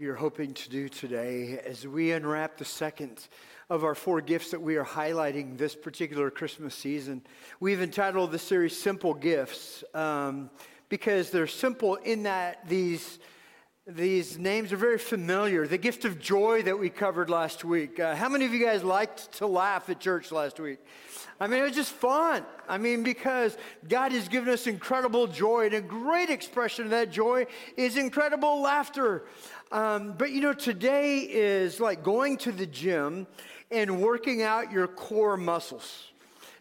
we are hoping to do today as we unwrap the second of our four gifts that we are highlighting this particular Christmas season. We've entitled the series Simple Gifts um, because they're simple in that these, these names are very familiar. The gift of joy that we covered last week. Uh, how many of you guys liked to laugh at church last week? I mean, it was just fun. I mean, because God has given us incredible joy, and a great expression of that joy is incredible laughter. Um, but you know, today is like going to the gym and working out your core muscles.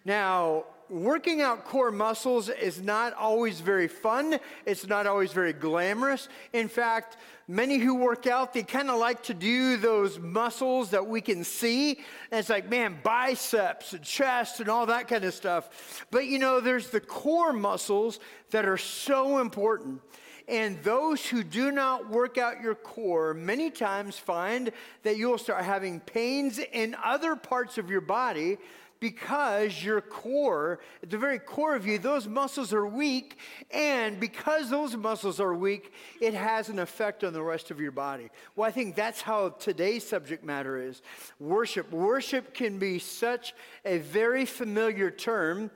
Now, working out core muscles is not always very fun. It's not always very glamorous. In fact, many who work out, they kind of like to do those muscles that we can see. And it's like, man, biceps and chest and all that kind of stuff. But you know, there's the core muscles that are so important. And those who do not work out your core many times find that you'll start having pains in other parts of your body because your core, at the very core of you, those muscles are weak. And because those muscles are weak, it has an effect on the rest of your body. Well, I think that's how today's subject matter is worship. Worship can be such a very familiar term.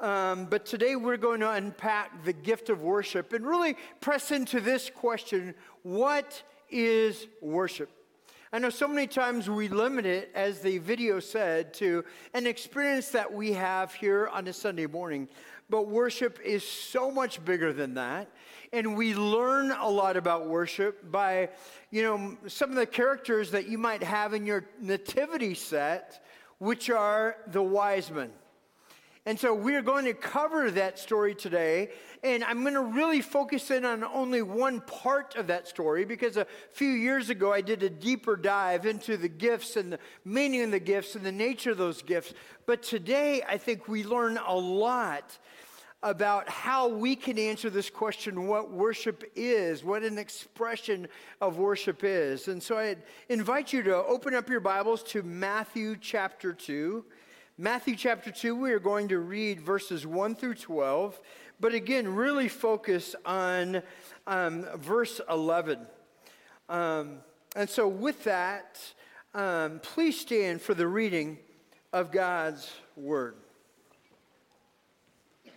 Um, but today we're going to unpack the gift of worship and really press into this question what is worship? I know so many times we limit it, as the video said, to an experience that we have here on a Sunday morning. But worship is so much bigger than that. And we learn a lot about worship by, you know, some of the characters that you might have in your nativity set, which are the wise men. And so we're going to cover that story today. And I'm going to really focus in on only one part of that story because a few years ago I did a deeper dive into the gifts and the meaning of the gifts and the nature of those gifts. But today I think we learn a lot about how we can answer this question what worship is, what an expression of worship is. And so I invite you to open up your Bibles to Matthew chapter 2. Matthew chapter 2, we are going to read verses 1 through 12, but again, really focus on um, verse 11. Um, and so, with that, um, please stand for the reading of God's word. It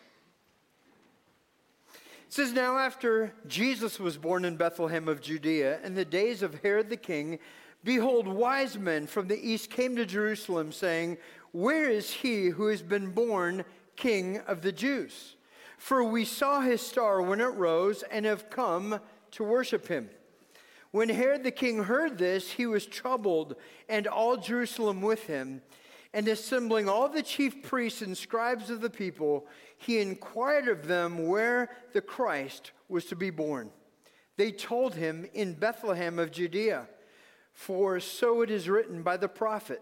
says, Now after Jesus was born in Bethlehem of Judea, in the days of Herod the king, behold, wise men from the east came to Jerusalem, saying, where is he who has been born King of the Jews? For we saw his star when it rose and have come to worship him. When Herod the king heard this, he was troubled, and all Jerusalem with him. And assembling all the chief priests and scribes of the people, he inquired of them where the Christ was to be born. They told him, In Bethlehem of Judea, for so it is written by the prophet.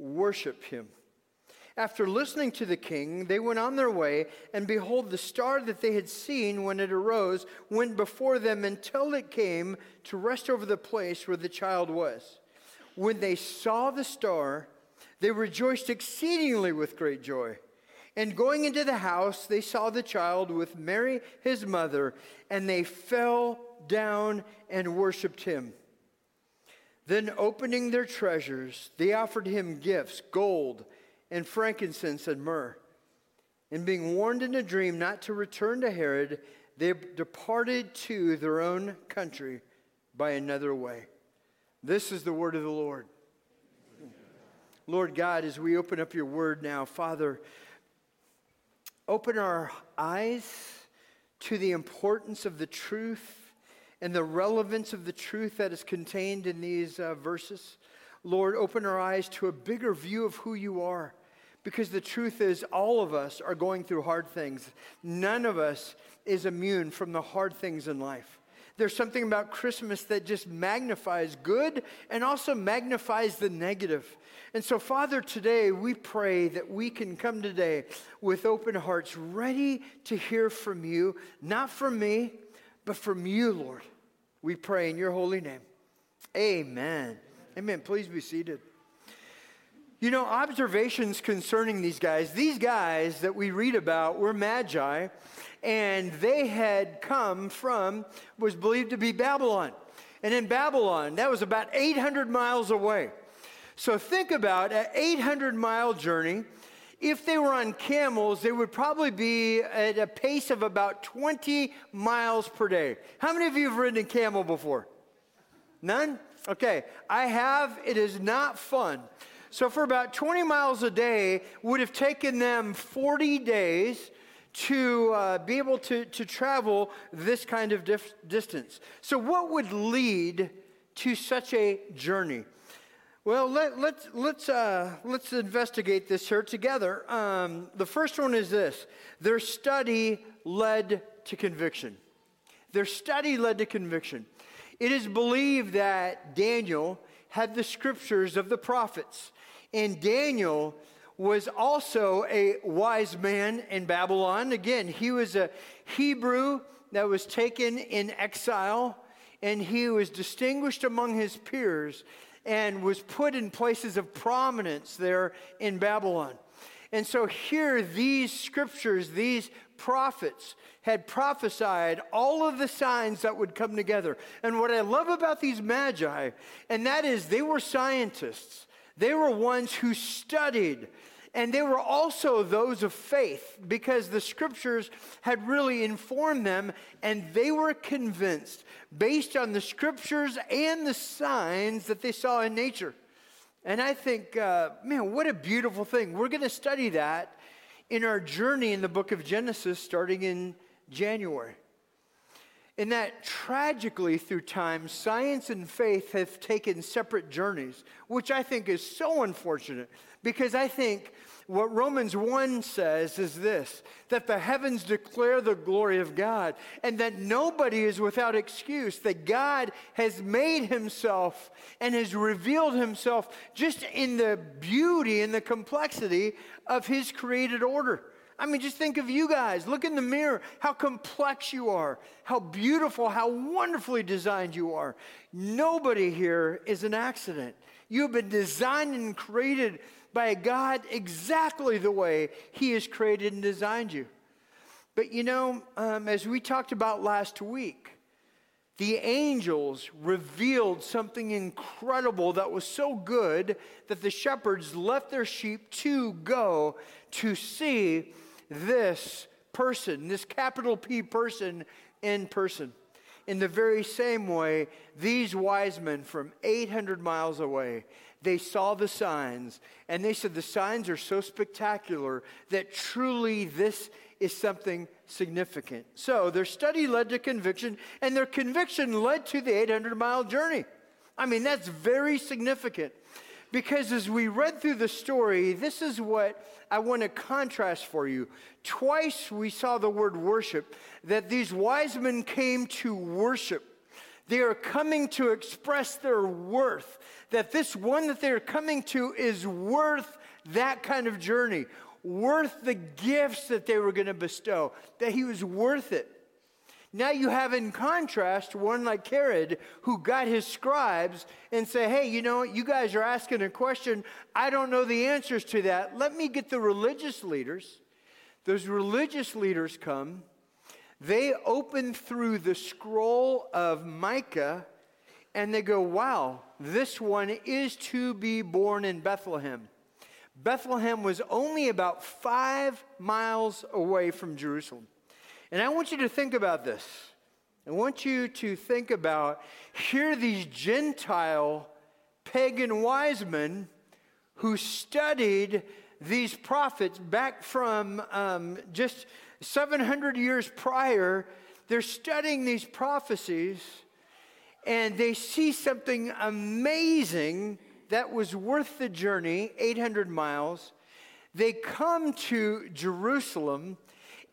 worship him. After listening to the king, they went on their way, and behold, the star that they had seen when it arose went before them until it came to rest over the place where the child was. When they saw the star, they rejoiced exceedingly with great joy. And going into the house, they saw the child with Mary, his mother, and they fell down and worshiped him. Then, opening their treasures, they offered him gifts gold and frankincense and myrrh. And being warned in a dream not to return to Herod, they departed to their own country by another way. This is the word of the Lord. Lord God, as we open up your word now, Father, open our eyes to the importance of the truth and the relevance of the truth that is contained in these uh, verses. Lord, open our eyes to a bigger view of who you are. Because the truth is, all of us are going through hard things. None of us is immune from the hard things in life. There's something about Christmas that just magnifies good and also magnifies the negative. And so, Father, today we pray that we can come today with open hearts, ready to hear from you, not from me, but from you, Lord. We pray in your holy name. Amen. Amen. Please be seated. You know, observations concerning these guys, these guys that we read about were magi, and they had come from, was believed to be Babylon. And in Babylon, that was about 800 miles away. So think about an 800 mile journey. If they were on camels, they would probably be at a pace of about 20 miles per day. How many of you have ridden a camel before? None? Okay, I have. It is not fun. So, for about 20 miles a day, would have taken them 40 days to uh, be able to, to travel this kind of dif- distance. So, what would lead to such a journey? Well, let, let's, let's, uh, let's investigate this here together. Um, the first one is this their study led to conviction. Their study led to conviction. It is believed that Daniel had the scriptures of the prophets. And Daniel was also a wise man in Babylon. Again, he was a Hebrew that was taken in exile, and he was distinguished among his peers and was put in places of prominence there in Babylon. And so here, these scriptures, these prophets had prophesied all of the signs that would come together. And what I love about these magi, and that is they were scientists. They were ones who studied, and they were also those of faith because the scriptures had really informed them, and they were convinced based on the scriptures and the signs that they saw in nature. And I think, uh, man, what a beautiful thing. We're going to study that in our journey in the book of Genesis starting in January in that tragically through time, science and faith have taken separate journeys, which I think is so unfortunate because I think what Romans 1 says is this that the heavens declare the glory of God, and that nobody is without excuse, that God has made himself and has revealed himself just in the beauty and the complexity of his created order. I mean, just think of you guys. Look in the mirror, how complex you are, how beautiful, how wonderfully designed you are. Nobody here is an accident. You have been designed and created by God exactly the way He has created and designed you. But you know, um, as we talked about last week, the angels revealed something incredible that was so good that the shepherds left their sheep to go to see this person, this capital P person, in person. In the very same way, these wise men from 800 miles away, they saw the signs and they said the signs are so spectacular that truly this is something significant. So their study led to conviction, and their conviction led to the 800 mile journey. I mean, that's very significant because as we read through the story, this is what I want to contrast for you. Twice we saw the word worship, that these wise men came to worship. They are coming to express their worth, that this one that they're coming to is worth that kind of journey, worth the gifts that they were going to bestow, that he was worth it. Now you have in contrast one like Herod who got his scribes and say, hey, you know what? You guys are asking a question. I don't know the answers to that. Let me get the religious leaders. Those religious leaders come. They open through the scroll of Micah and they go, wow, this one is to be born in Bethlehem. Bethlehem was only about five miles away from Jerusalem. And I want you to think about this. I want you to think about here these Gentile pagan wise men who studied these prophets back from um, just 700 years prior. They're studying these prophecies and they see something amazing that was worth the journey, 800 miles. They come to Jerusalem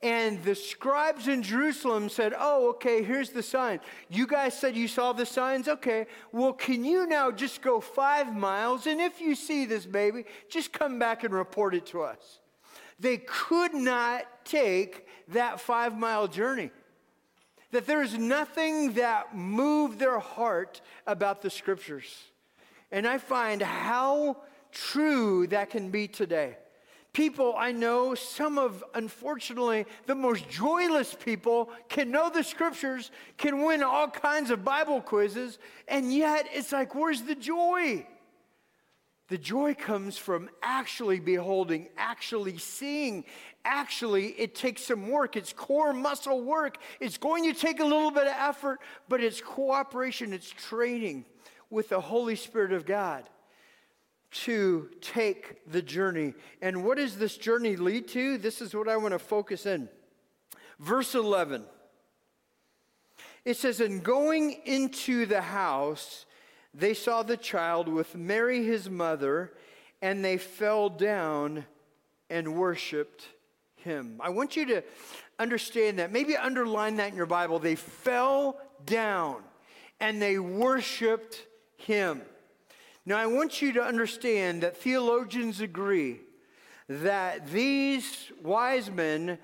And the scribes in Jerusalem said, Oh, okay, here's the sign. You guys said you saw the signs? Okay. Well, can you now just go five miles? And if you see this baby, just come back and report it to us. They could not take that five mile journey. That there is nothing that moved their heart about the scriptures. And I find how true that can be today people I know, some of, unfortunately, the most joyless people can know the scriptures, can win all kinds of Bible quizzes, and yet it's like, where's the joy? The joy comes from actually beholding, actually seeing. Actually, it takes some work. It's core muscle work. It's going to take a little bit of effort, but it's cooperation, it's training with the Holy Spirit of God to take the journey. And what does this journey lead to? This is what I want to focus in. Verse 11. It says, And going into the house, they saw the child with Mary his mother, and they fell down and worshiped him. I want you to understand that. Maybe underline that in your Bible. They fell down and they worshiped him. Now, I want you to understand that theologians agree that these wise men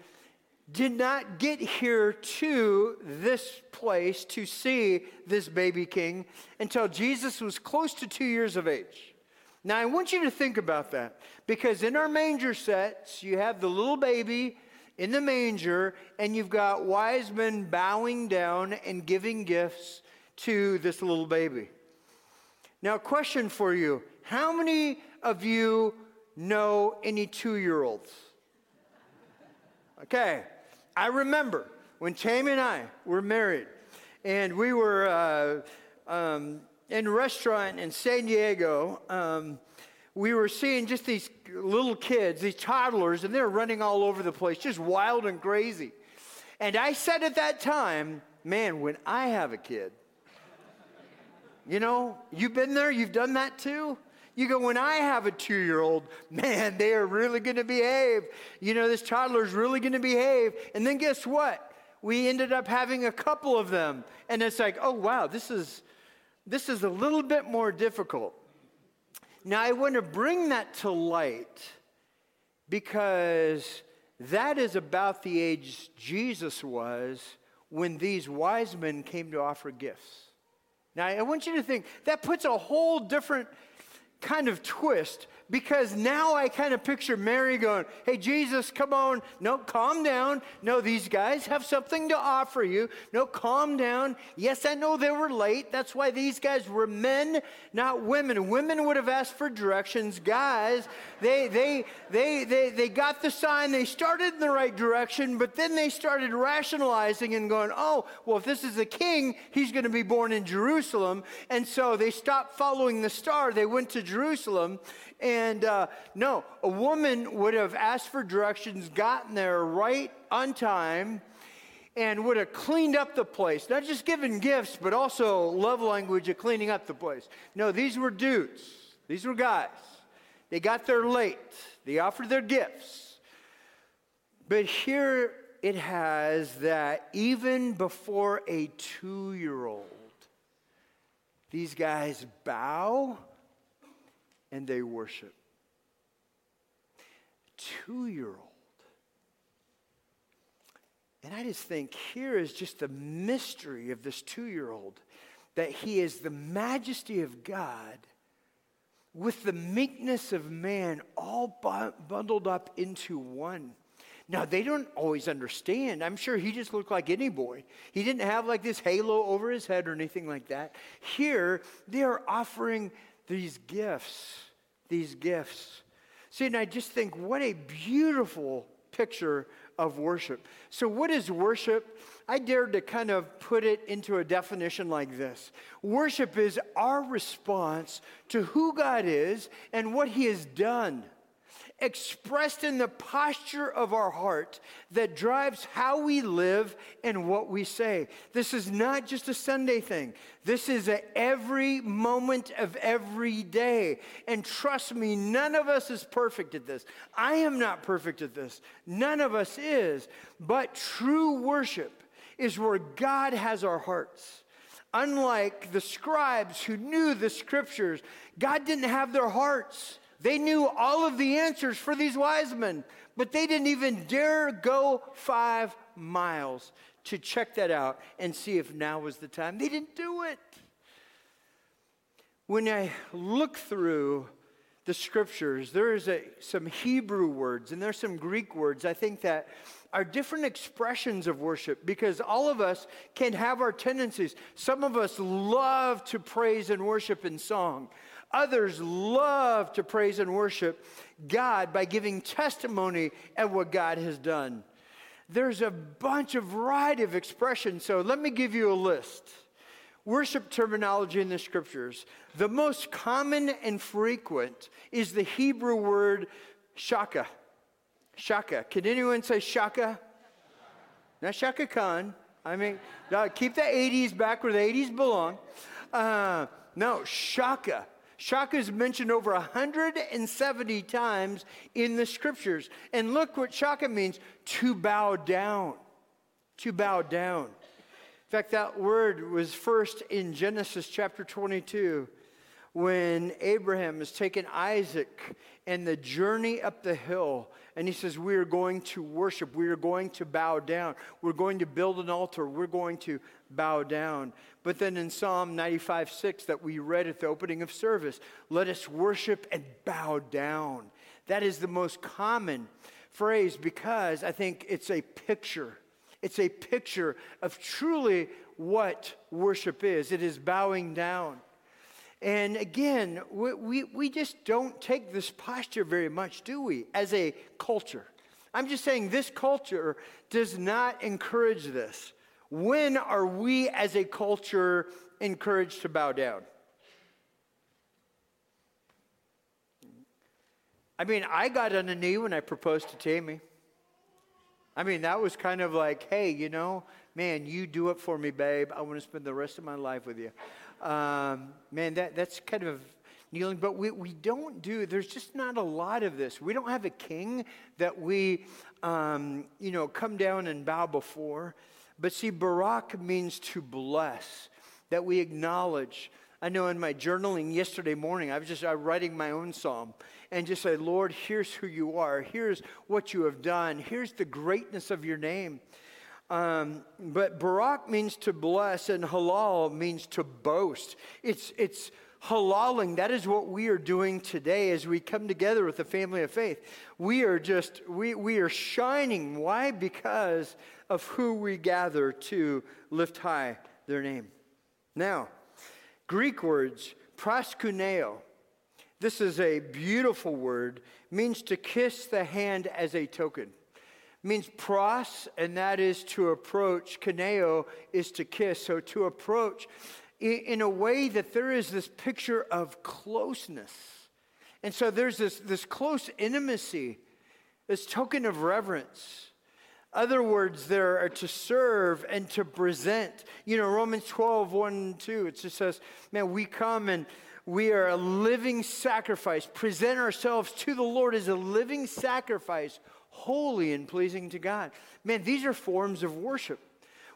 did not get here to this place to see this baby king until Jesus was close to two years of age. Now, I want you to think about that because in our manger sets, you have the little baby in the manger, and you've got wise men bowing down and giving gifts to this little baby. Now, question for you How many of you know any two year olds? Okay, I remember when Tammy and I were married, and we were uh, um, in a restaurant in San Diego. Um, we were seeing just these little kids, these toddlers, and they're running all over the place, just wild and crazy. And I said at that time, man, when I have a kid, you know, you've been there, you've done that too. You go, when I have a two year old, man, they are really going to behave. You know, this toddler is really going to behave. And then guess what? We ended up having a couple of them. And it's like, oh, wow, this is, this is a little bit more difficult. Now, I want to bring that to light because that is about the age Jesus was when these wise men came to offer gifts. Now, I want you to think that puts a whole different kind of twist because now I kind of picture Mary going, Hey, Jesus, come on. No, calm down. No, these guys have something to offer you. No, calm down. Yes, I know they were late. That's why these guys were men, not women. Women would have asked for directions. Guys, they, they, they, they, they got the sign. They started in the right direction, but then they started rationalizing and going, Oh, well, if this is a king, he's going to be born in Jerusalem. And so they stopped following the star. They went to Jerusalem. And uh, no, a woman would have asked for directions, gotten there right on time, and would have cleaned up the place. Not just given gifts, but also love language of cleaning up the place. No, these were dudes, these were guys. They got there late, they offered their gifts. But here it has that even before a two year old, these guys bow and they worship. Two year old. And I just think here is just the mystery of this two year old that he is the majesty of God with the meekness of man all bundled up into one. Now, they don't always understand. I'm sure he just looked like any boy. He didn't have like this halo over his head or anything like that. Here, they are offering these gifts, these gifts. See, and I just think what a beautiful picture of worship. So, what is worship? I dared to kind of put it into a definition like this Worship is our response to who God is and what He has done. Expressed in the posture of our heart that drives how we live and what we say. This is not just a Sunday thing. This is a every moment of every day. And trust me, none of us is perfect at this. I am not perfect at this. None of us is. But true worship is where God has our hearts. Unlike the scribes who knew the scriptures, God didn't have their hearts. They knew all of the answers for these wise men, but they didn't even dare go five miles to check that out and see if now was the time. They didn't do it. When I look through the scriptures, there is a, some Hebrew words and there's some Greek words I think that are different expressions of worship because all of us can have our tendencies. Some of us love to praise and worship in song. Others love to praise and worship God by giving testimony at what God has done. There's a bunch of variety of expressions, so let me give you a list. Worship terminology in the scriptures. The most common and frequent is the Hebrew word shaka. Shaka. Can anyone say shaka? Not Chaka Khan. I mean, keep the 80s back where the 80s belong. Uh, no, shaka. Shaka is mentioned over 170 times in the scriptures. And look what shaka means to bow down. To bow down. In fact, that word was first in Genesis chapter 22 when Abraham is taking Isaac and the journey up the hill. And he says, We are going to worship. We are going to bow down. We're going to build an altar. We're going to bow down. But then in Psalm 95 6 that we read at the opening of service, let us worship and bow down. That is the most common phrase because I think it's a picture. It's a picture of truly what worship is. It is bowing down. And again, we, we, we just don't take this posture very much, do we, as a culture? I'm just saying this culture does not encourage this. When are we as a culture encouraged to bow down? I mean, I got on a knee when I proposed to Tammy. I mean, that was kind of like, hey, you know, man, you do it for me, babe. I want to spend the rest of my life with you. Um, man, that, that's kind of kneeling, but we, we don't do, there's just not a lot of this. We don't have a king that we, um, you know, come down and bow before. But see, Barak means to bless, that we acknowledge. I know in my journaling yesterday morning, I was just uh, writing my own psalm and just say, Lord, here's who you are. Here's what you have done. Here's the greatness of your name. Um, but Barak means to bless, and halal means to boast. It's, it's halaling. That is what we are doing today as we come together with the family of faith. We are just, we, we are shining. Why? Because of who we gather to lift high their name. Now, Greek words, proskuneo. This is a beautiful word, means to kiss the hand as a token. Means pros, and that is to approach. Kineo is to kiss. So to approach in a way that there is this picture of closeness. And so there's this, this close intimacy, this token of reverence. Other words there are to serve and to present. You know, Romans 12, 1 and 2, it just says, man, we come and we are a living sacrifice, present ourselves to the Lord as a living sacrifice, holy and pleasing to God. Man, these are forms of worship.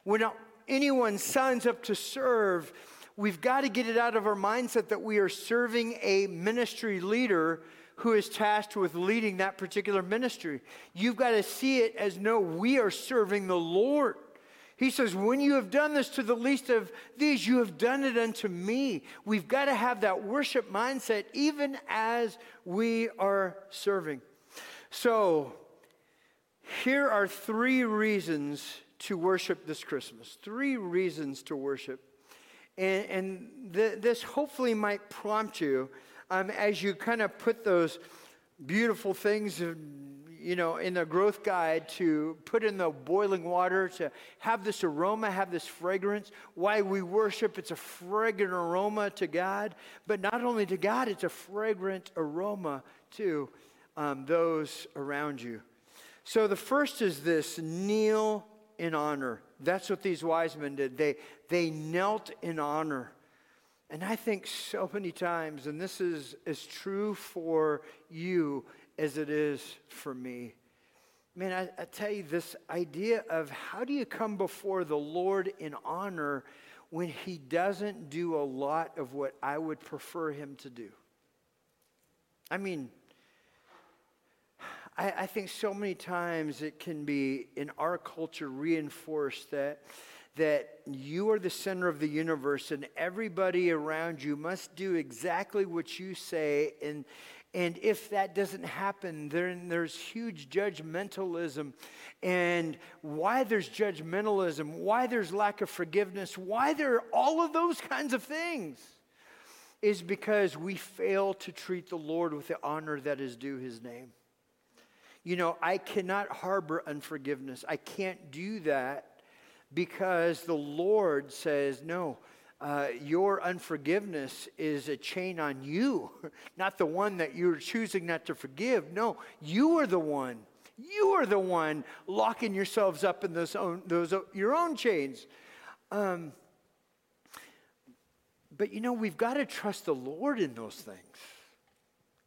When anyone signs up to serve, we've got to get it out of our mindset that we are serving a ministry leader who is tasked with leading that particular ministry. You've got to see it as no, we are serving the Lord. He says, When you have done this to the least of these, you have done it unto me. We've got to have that worship mindset even as we are serving. So, here are three reasons to worship this Christmas. Three reasons to worship. And, and th- this hopefully might prompt you um, as you kind of put those beautiful things, you know, in the growth guide to put in the boiling water, to have this aroma, have this fragrance. Why we worship, it's a fragrant aroma to God, but not only to God, it's a fragrant aroma to um, those around you. So the first is this kneel in honor. That's what these wise men did. They, they knelt in honor. And I think so many times, and this is as true for you as it is for me. Man, I, I tell you, this idea of how do you come before the Lord in honor when he doesn't do a lot of what I would prefer him to do? I mean, I, I, think so many times it can be in our culture reinforced that that you are the center of the universe and everybody around you must do exactly what you say. And and if that doesn't happen then there's huge judgmentalism. And why there's judgmentalism why there's lack of forgiveness why there are all of those kinds of things is because we fail to treat the lord with the honor that is due his name you know i cannot harbor unforgiveness i can't do that because the Lord says, no, uh, your unforgiveness is a chain on you, not the one that you're choosing not to forgive. No, you are the one. You are the one locking yourselves up in those, own, those your own chains. Um, but you know, we've got to trust the Lord in those things.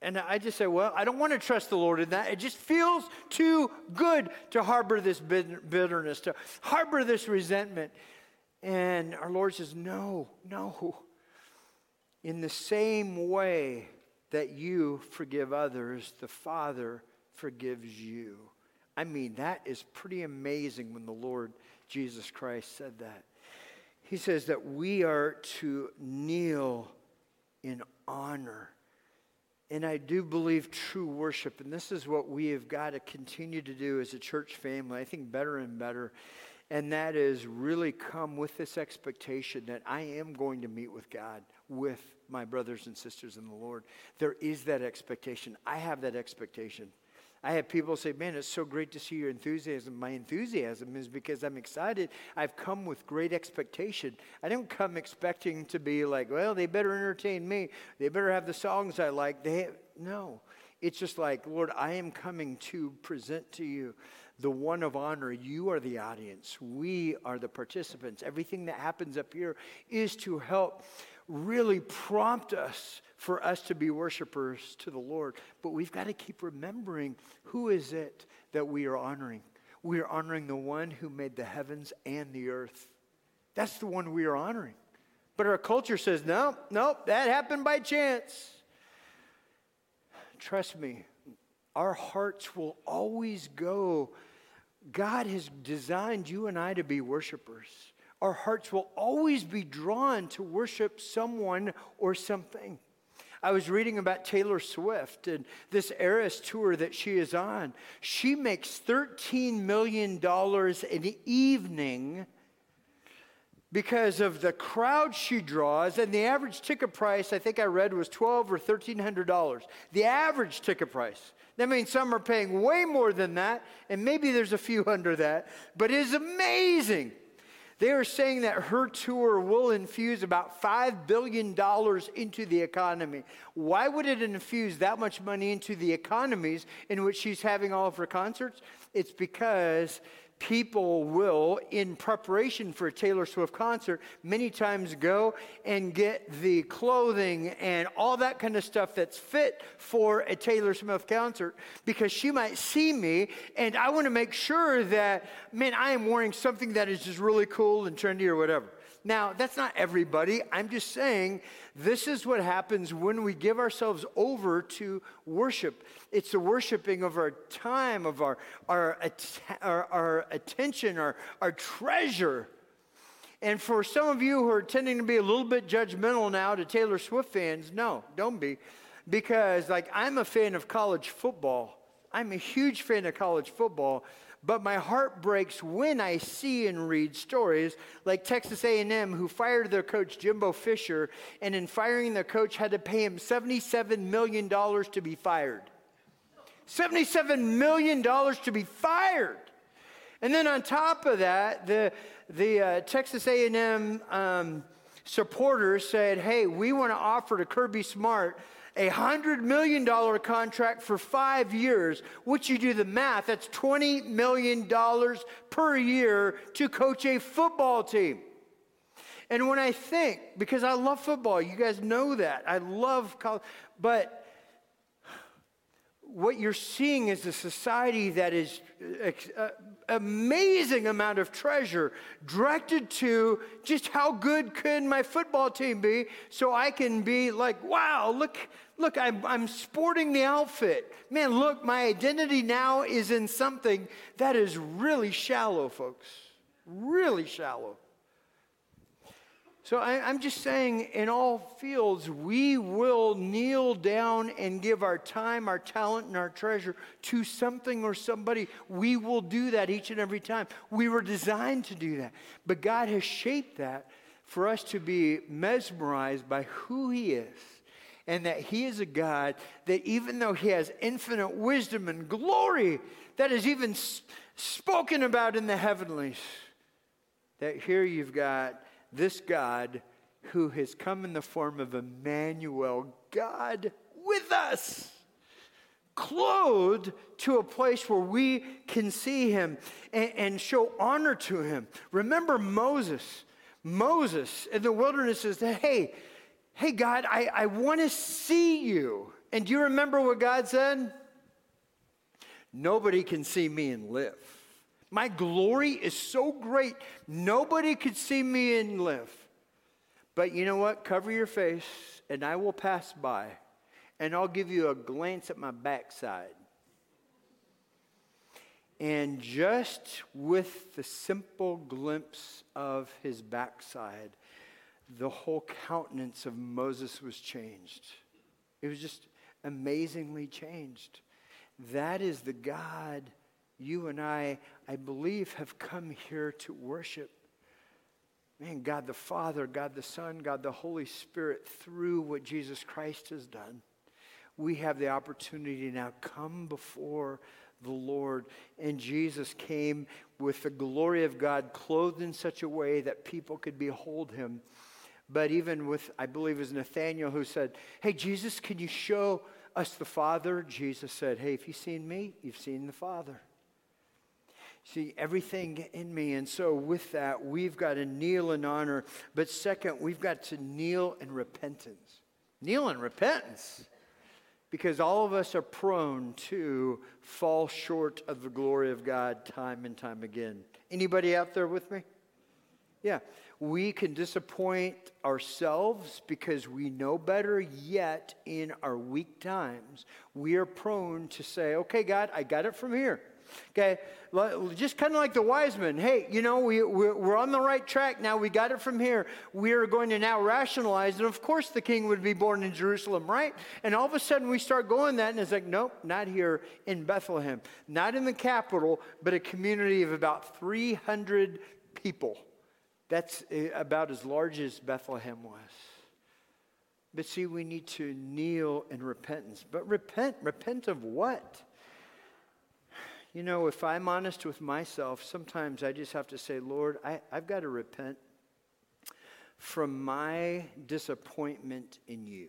And I just say, well, I don't want to trust the Lord in that. It just feels too good to harbor this bitterness, to harbor this resentment. And our Lord says, no, no. In the same way that you forgive others, the Father forgives you. I mean, that is pretty amazing when the Lord Jesus Christ said that. He says that we are to kneel in honor and I do believe true worship, and this is what we have got to continue to do as a church family, I think better and better. And that is really come with this expectation that I am going to meet with God, with my brothers and sisters in the Lord. There is that expectation. I have that expectation. I have people say, Man, it's so great to see your enthusiasm. My enthusiasm is because I'm excited. I've come with great expectation. I don't come expecting to be like, Well, they better entertain me. They better have the songs I like. They have, no. It's just like, Lord, I am coming to present to you the one of honor. You are the audience. We are the participants. Everything that happens up here is to help really prompt us for us to be worshipers to the Lord. But we've got to keep remembering who is it that we are honoring? We are honoring the one who made the heavens and the earth. That's the one we are honoring. But our culture says, no, no, that happened by chance. Trust me, our hearts will always go. God has designed you and I to be worshipers our hearts will always be drawn to worship someone or something. I was reading about Taylor Swift and this Eras tour that she is on. She makes $13 million an evening because of the crowd she draws and the average ticket price i think i read was 12 or 1300 dollars the average ticket price that means some are paying way more than that and maybe there's a few under that but it is amazing they are saying that her tour will infuse about $5 billion into the economy. Why would it infuse that much money into the economies in which she's having all of her concerts? It's because people will, in preparation for a Taylor Swift concert, many times go and get the clothing and all that kind of stuff that's fit for a Taylor Swift concert because she might see me and I want to make sure that, man, I am wearing something that is just really cool and trendy or whatever. Now, that's not everybody. I'm just saying this is what happens when we give ourselves over to worship. It's the worshiping of our time, of our, our, our, our attention, our, our treasure. And for some of you who are tending to be a little bit judgmental now to Taylor Swift fans, no, don't be. Because, like, I'm a fan of college football. I'm a huge fan of college football. But my heart breaks when I see and read stories like Texas A&M who fired their coach Jimbo Fisher and in firing their coach had to pay him 77 million dollars to be fired. 77 million dollars to be fired. And then on top of that, the the uh, Texas A&M um, supporters said, Hey, we want to offer to Kirby Smart a $100 million contract for five years, which you do the math, that's $20 million per year to coach a football team. And when I think, because I love football, you guys know that, I love college, but what you're seeing is a society that is an amazing amount of treasure directed to just how good can my football team be so I can be like, wow, look, look, I'm, I'm sporting the outfit. Man, look, my identity now is in something that is really shallow, folks. Really shallow. So I, am just saying, in all fields, we will kneel down and give our time, our talent, and our treasure to something or somebody. We will do that each and every time. We were designed to do that. But God has shaped that for us to be mesmerized by who He is. And that He is a God that, even though He has infinite wisdom and glory that is even spoken about in the heavenlies, that here you've got this God who has come in the form of Emmanuel, God with us, clothed to a place where we can see him and, and show honor to him. Remember Moses. Moses in the wilderness says, Hey, hey, God, I, I want to see you. And do you remember what God said? Nobody can see me and live. My glory is so great, nobody could see me and live. But you know what? Cover your face, and I will pass by, and I'll give you a glance at my backside. And just with the simple glimpse of his backside, the whole countenance of Moses was changed. It was just amazingly changed. That is the God you and I, I believe, have come here to worship. Man, God the Father, God the Son, God the Holy Spirit, through what Jesus Christ has done, we have the opportunity to now come before the Lord. And Jesus came with the glory of God, clothed in such a way that people could behold him. But even with, I believe it was Nathaniel who said, Hey, Jesus, can you show us the Father? Jesus said, Hey, if you've seen me, you've seen the Father see everything in me. And so, with that, we've got to kneel in honor. But second, we've got to kneel in repentance. Kneel in repentance. Because all of us are prone to fall short of the glory of God time and time again. Anybody out there with me? Yeah. We can disappoint ourselves because we know better, yet in our weak times, we are prone to say, okay, God, I got it from here. Okay, just kind of like the wise men. Hey, you know, we, we're on the right track now. We got it from here. We are going to now rationalize. And of course, the king would be born in Jerusalem, right? And all of a sudden, we start going that, and it's like, nope, not here in Bethlehem, not in the capital, but a community of about 300 people. That's eh, about as large as Bethlehem was. But see, we need to kneel in repentance. But repent, repent of what? You know, if I'm honest with myself, sometimes I just have to say, Lord, I, I've got to repent from my disappointment in you.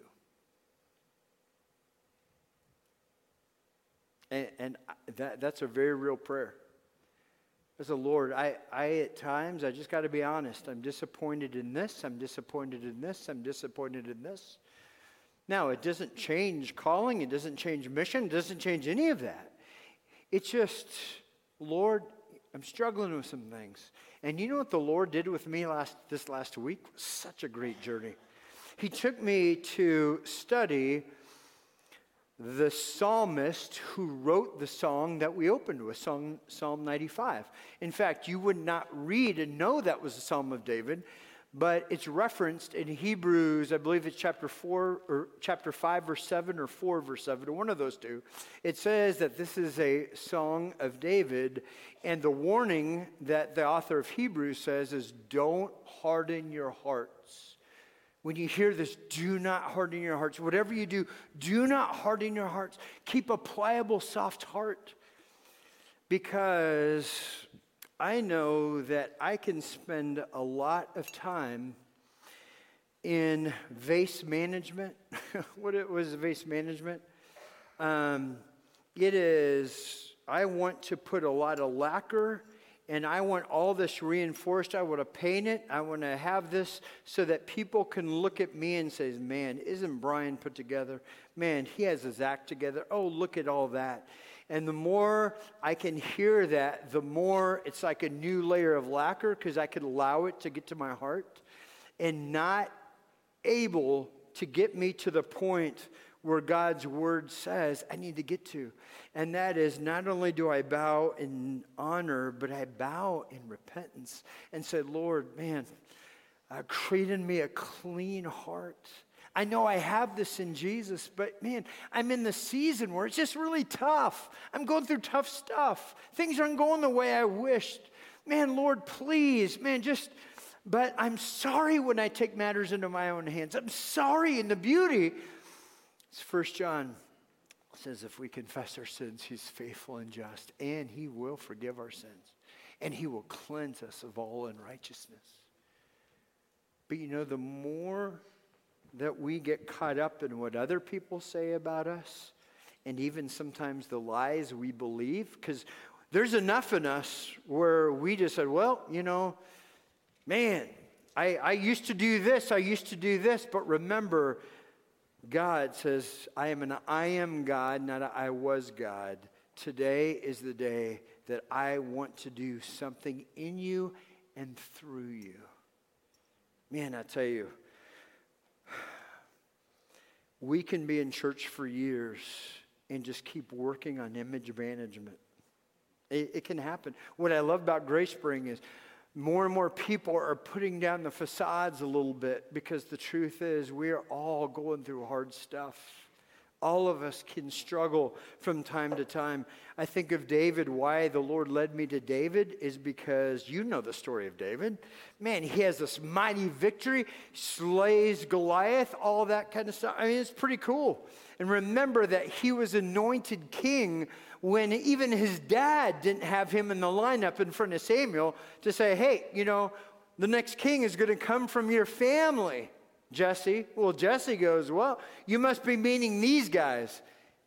And, and that, that's a very real prayer. As a Lord, I, I at times, I just got to be honest. I'm disappointed in this, I'm disappointed in this, I'm disappointed in this. Now, it doesn't change calling, it doesn't change mission, it doesn't change any of that. It's just, Lord, I'm struggling with some things. And you know what the Lord did with me last, this last week? Such a great journey. He took me to study the psalmist who wrote the song that we opened with, Psalm, Psalm 95. In fact, you would not read and know that was the Psalm of David but it's referenced in Hebrews, I believe it's chapter 4 or chapter 5 verse 7 or 4 verse 7 or one of those two. It says that this is a song of David and the warning that the author of Hebrews says is don't harden your hearts. When you hear this, do not harden your hearts. Whatever you do, do not harden your hearts. Keep a pliable, soft heart. Because I know that I can spend a lot of time in vase management. what it was vase management? Um, it is, I want to put a lot of lacquer and I want all this reinforced. I want to paint it. I want to have this so that people can look at me and say, man, isn't Brian put together? Man, he has his act together. Oh, look at all that. And the more I can hear that, the more it's like a new layer of lacquer because I could allow it to get to my heart and not able to get me to the point where God's word says I need to get to. And that is not only do I bow in honor, but I bow in repentance and say, Lord, man, uh, create in me a clean heart. I know I have this in Jesus, but man, I'm in the season where it's just really tough. I'm going through tough stuff. Things aren't going the way I wished. Man, Lord, please, man, just, but I'm sorry when I take matters into my own hands. I'm sorry in the beauty First John says if we confess our sins, he's faithful and just, and he will forgive our sins, and he will cleanse us of all unrighteousness. But you know, the more that we get caught up in what other people say about us, and even sometimes the lies we believe, because there's enough in us where we just said, well, you know, man, I, I used to do this, I used to do this, but remember, God says, I am an I am God, not a I was God. Today is the day that I want to do something in you and through you. Man, I tell you, we can be in church for years and just keep working on image management. It, it can happen. What I love about Grace Spring is more and more people are putting down the facades a little bit because the truth is we are all going through hard stuff. All of us can struggle from time to time. I think of David, why the Lord led me to David is because you know the story of David. Man, he has this mighty victory, slays Goliath, all that kind of stuff. I mean, it's pretty cool. And remember that he was anointed king when even his dad didn't have him in the lineup in front of Samuel to say, hey, you know, the next king is going to come from your family, Jesse. Well, Jesse goes, well, you must be meaning these guys.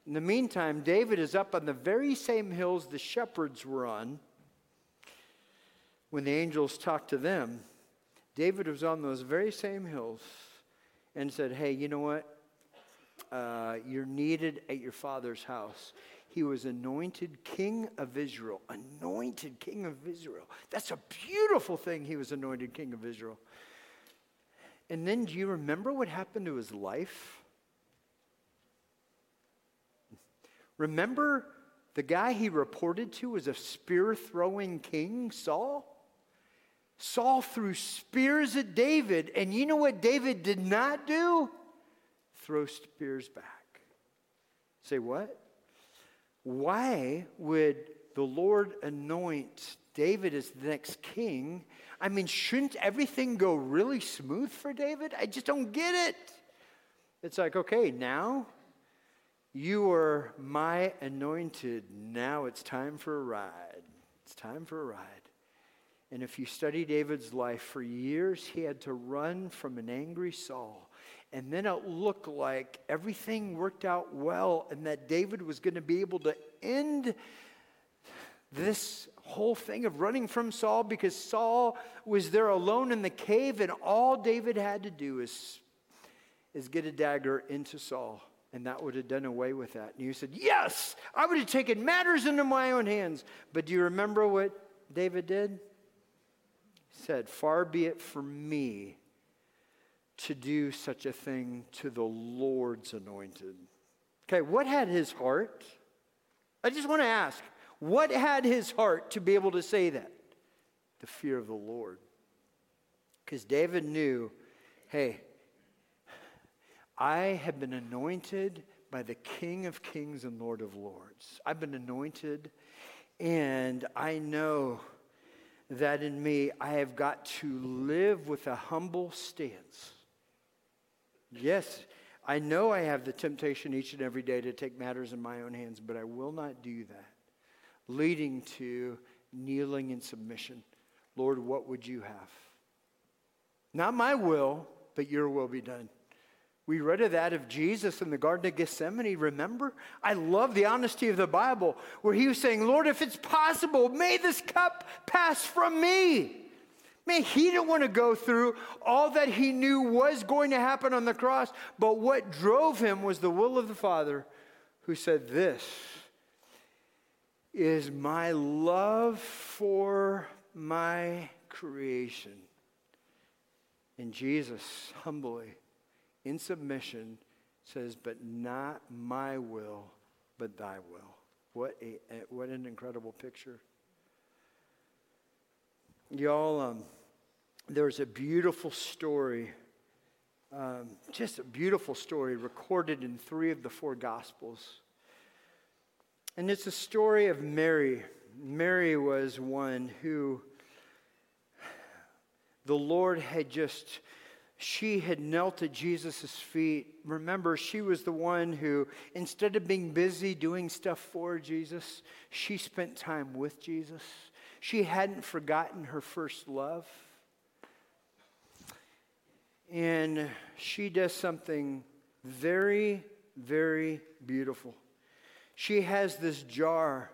In the meantime, David is up on the very same hills the shepherds were on when the angels talked to them. David was on those very same hills and said, Hey, you know what? Uh, you're needed at your father's house. He was anointed king of Israel. Anointed king of Israel. That's a beautiful thing. He was anointed king of Israel. And then do you remember what happened to his life? Remember the guy he reported to was a spear throwing king, Saul? Saul threw spears at David, and you know what David did not do? Throw spears back. Say what? why would the Lord anoint David is the next king? I mean, shouldn't everything go really smooth for David? I just don't get it. It's like, okay, now you are my anointed. Now it's time for a ride. It's time for a ride. And if you study David's life, for years he had to run from an angry Saul and then it looked like everything worked out well and that David was going to be able to end this whole thing of running from Saul because Saul was there alone in the cave and all David had to do is, is get a dagger into Saul and that would have done away with that. And you said, Yes, I would have taken matters into my own hands. But do you remember what David did? He said, Far be it from me to do such a thing to the Lord's anointed. Okay, what had his heart? I just want to ask, what had his heart to be able to say that? The fear of the Lord. Because David knew, hey, I have been anointed by the King of Kings and Lord of Lords. I've been anointed, and I know that in me I have got to live with a humble stance Yes, I know I have the temptation each and every day to take matters in my own hands, but I will not do that. Leading to kneeling in submission. Lord, what would you have? Not my will, but your will be done. We read of that of Jesus in the Garden of Gethsemane, remember? I love the honesty of the Bible where he was saying, Lord, if it's possible, may this cup pass from me. Man, he didn't want to go through all that he knew was going to happen on the cross, but what drove him was the will of the Father who said, This is my love for my creation. And Jesus humbly, in submission, says, But not my will, but thy will. What, a, what an incredible picture. Y'all, um, there's a beautiful story, um, just a beautiful story recorded in three of the four Gospels. And it's a story of Mary. Mary was one who the Lord had just, she had knelt at Jesus' feet. Remember, she was the one who, instead of being busy doing stuff for Jesus, she spent time with Jesus. She hadn't forgotten her first love. And she does something very, very beautiful. She has this jar.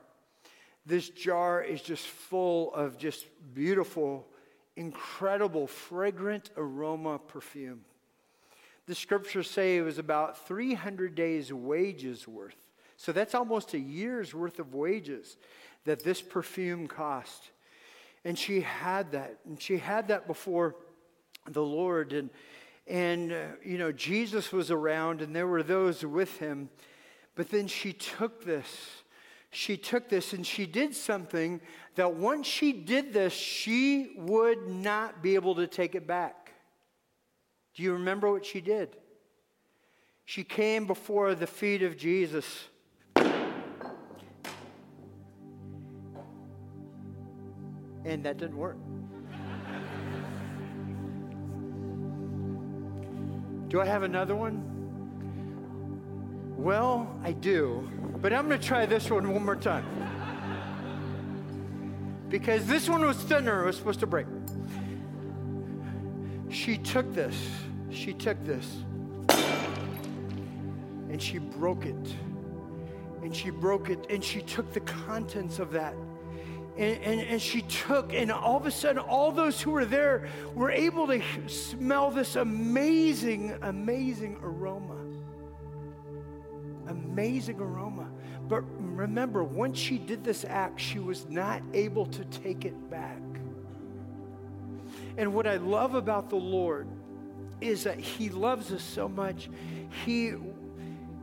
This jar is just full of just beautiful, incredible, fragrant aroma perfume. The scriptures say it was about 300 days' wages worth. So that's almost a year's worth of wages that this perfume cost. And she had that. And she had that before the Lord. And, and uh, you know, Jesus was around and there were those with him. But then she took this. She took this and she did something that once she did this, she would not be able to take it back. Do you remember what she did? She came before the feet of Jesus. And that didn't work. Do I have another one? Well, I do, but I'm going to try this one one more time. Because this one was thinner, it was supposed to break. She took this, she took this, and she broke it. And she broke it, and she took the contents of that. And, and, and, she took, and all of a sudden, all those who were there were able to smell this amazing, amazing aroma amazing aroma. But remember, once she did this act, she was not able to take it back. And what I love about the Lord is that He loves us so much. He,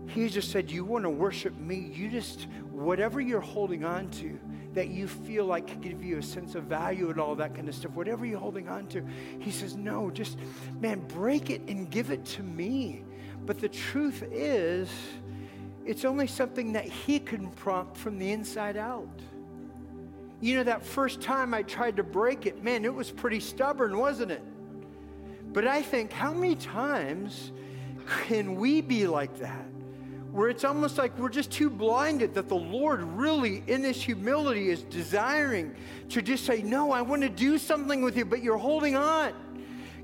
he just said, You want to worship me? You just, whatever you're holding on to, that you feel like could give you a sense of value and all that kind of stuff, whatever you're holding on to, He says, No, just, man, break it and give it to me. But the truth is, it's only something that He can prompt from the inside out. You know, that first time I tried to break it, man, it was pretty stubborn, wasn't it? But I think, how many times can we be like that? Where it's almost like we're just too blinded that the Lord really, in this humility, is desiring to just say, No, I want to do something with you, but you're holding on.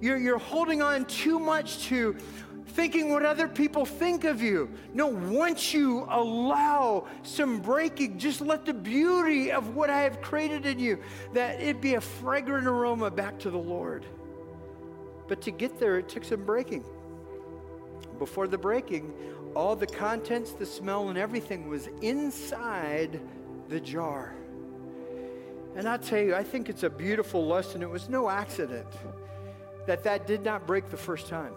You're, you're holding on too much to thinking what other people think of you. No, once you allow some breaking, just let the beauty of what I have created in you, that it be a fragrant aroma back to the Lord. But to get there, it took some breaking. Before the breaking, all the contents, the smell, and everything was inside the jar. And I tell you, I think it's a beautiful lesson. It was no accident that that did not break the first time.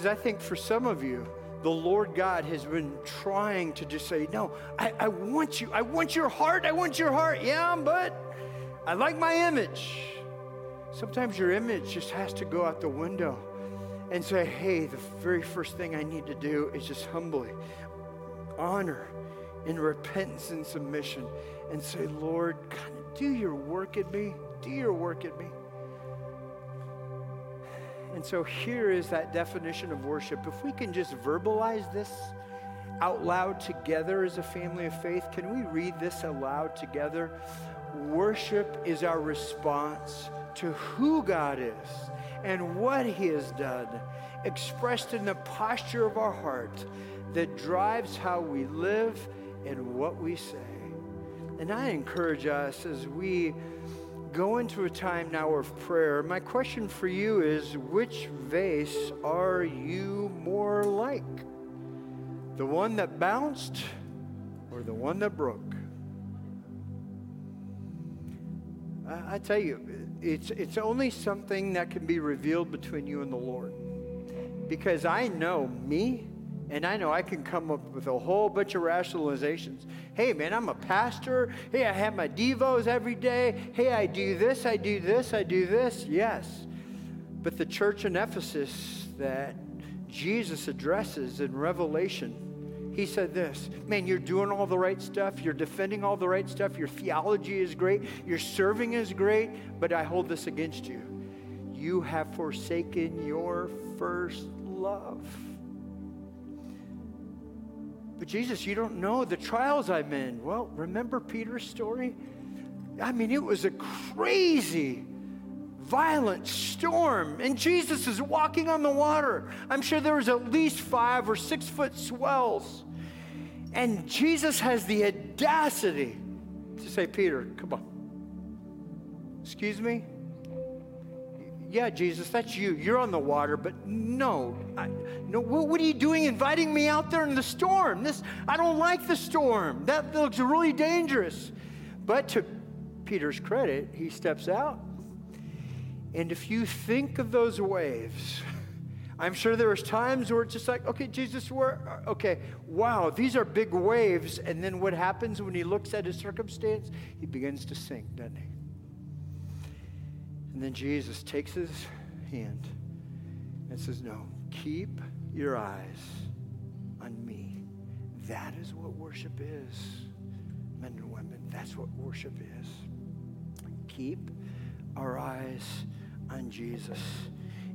Because I think for some of you, the Lord God has been trying to just say, No, I, I want you. I want your heart. I want your heart. Yeah, but I like my image. Sometimes your image just has to go out the window and say, Hey, the very first thing I need to do is just humbly honor in repentance and submission and say, Lord, kind of do your work in me. Do your work in me. And so here is that definition of worship. If we can just verbalize this out loud together as a family of faith, can we read this aloud together? Worship is our response to who God is and what He has done, expressed in the posture of our heart that drives how we live and what we say. And I encourage us as we go into a time now of prayer, my question for you is which vase are you more like? The one that bounced or the one that broke? I, I tell you, it's, it's only something that can be revealed between you and the Lord. Because I know me, and I know I can come up with a whole bunch of rationalizations. Hey, man, I'm a pastor. Hey, I have my Devos every day. Hey, I do this, I do this, I do this. Yes. But the church in Ephesus that Jesus addresses in Revelation, he said this Man, you're doing all the right stuff. You're defending all the right stuff. Your theology is great. Your serving is great. But I hold this against you. You have forsaken your first love. But Jesus, you don't know the trials I'm in. Well, remember Peter's story? I mean, it was a crazy, violent storm, and Jesus is walking on the water. I'm sure there was at least five or six foot swells. And Jesus has the audacity to say, Peter, come on. Excuse me? Yeah, Jesus, that's you. You're on the water, but no, I, no. What, what, are you doing, inviting me out there in the storm? This, I don't like the storm. That looks really dangerous. But to Peter's credit, he steps out, and if you think of those waves, I'm sure there was times where it's just like, okay, Jesus, where? Okay, wow, these are big waves. And then what happens when he looks at his circumstance? He begins to sink, doesn't he? And then Jesus takes his hand and says, No, keep your eyes on me. That is what worship is, men and women. That's what worship is. Keep our eyes on Jesus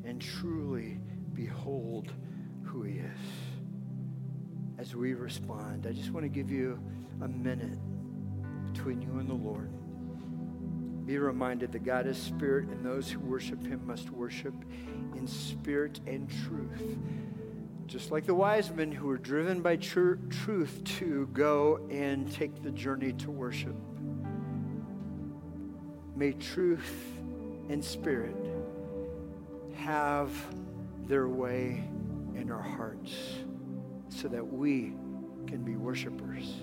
and truly behold who he is. As we respond, I just want to give you a minute between you and the Lord. Be reminded that God is spirit, and those who worship him must worship in spirit and truth. Just like the wise men who were driven by tr- truth to go and take the journey to worship. May truth and spirit have their way in our hearts so that we can be worshipers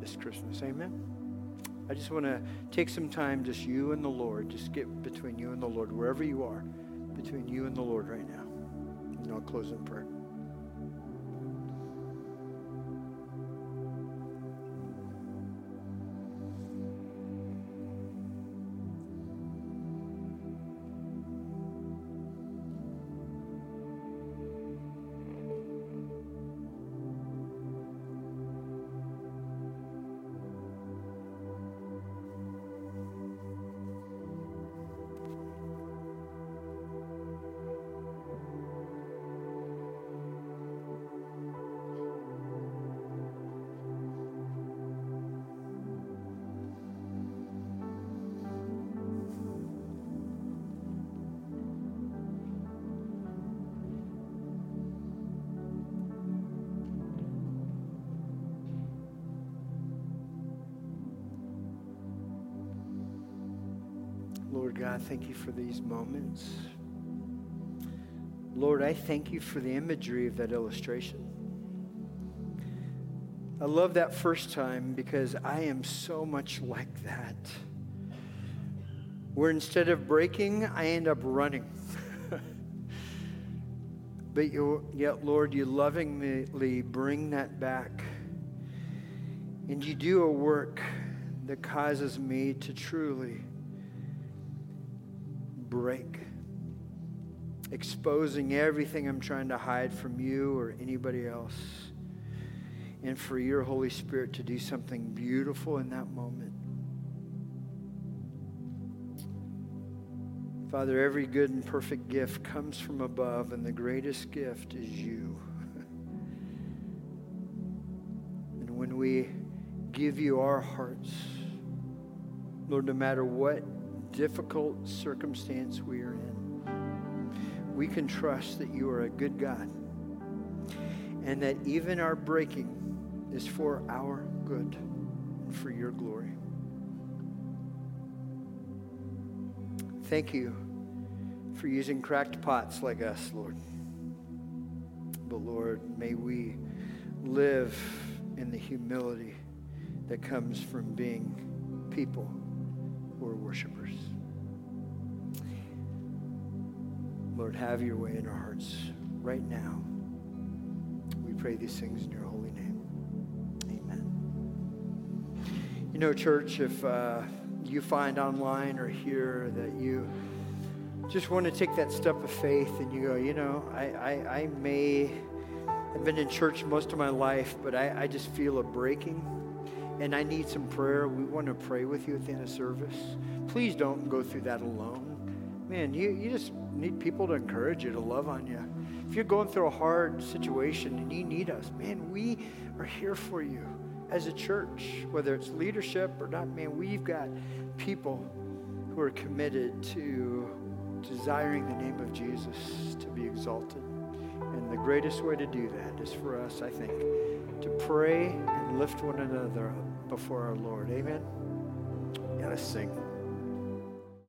this Christmas. Amen. I just want to take some time, just you and the Lord, just get between you and the Lord, wherever you are, between you and the Lord right now. And I'll close in prayer. God, thank you for these moments. Lord, I thank you for the imagery of that illustration. I love that first time because I am so much like that. Where instead of breaking, I end up running. but yet, Lord, you lovingly bring that back. And you do a work that causes me to truly break, exposing everything I'm trying to hide from you or anybody else, and for your Holy Spirit to do something beautiful in that moment. Father, every good and perfect gift comes from above, and the greatest gift is you. and when we give you our hearts, Lord, no matter what difficult circumstance we are in, we can trust that you are a good God and that even our breaking is for our good and for your glory. Thank you for using cracked pots like us, Lord. But Lord, may we live in the humility that comes from being people worshipers. Lord, have your way in our hearts right now. We pray these things in your holy name. Amen. You know, church, if uh, you find online or here that you just want to take that step of faith and you go, you know, I, I, I may have been in church most of my life, but I, I just feel a breaking and I need some prayer. We want to pray with you at the end of service. Please don't go through that alone. Man, you, you just need people to encourage you, to love on you. If you're going through a hard situation and you need us, man, we are here for you as a church, whether it's leadership or not. Man, we've got people who are committed to desiring the name of Jesus to be exalted. And the greatest way to do that is for us, I think, to pray and lift one another up before our Lord. Amen. Yeah, let's sing.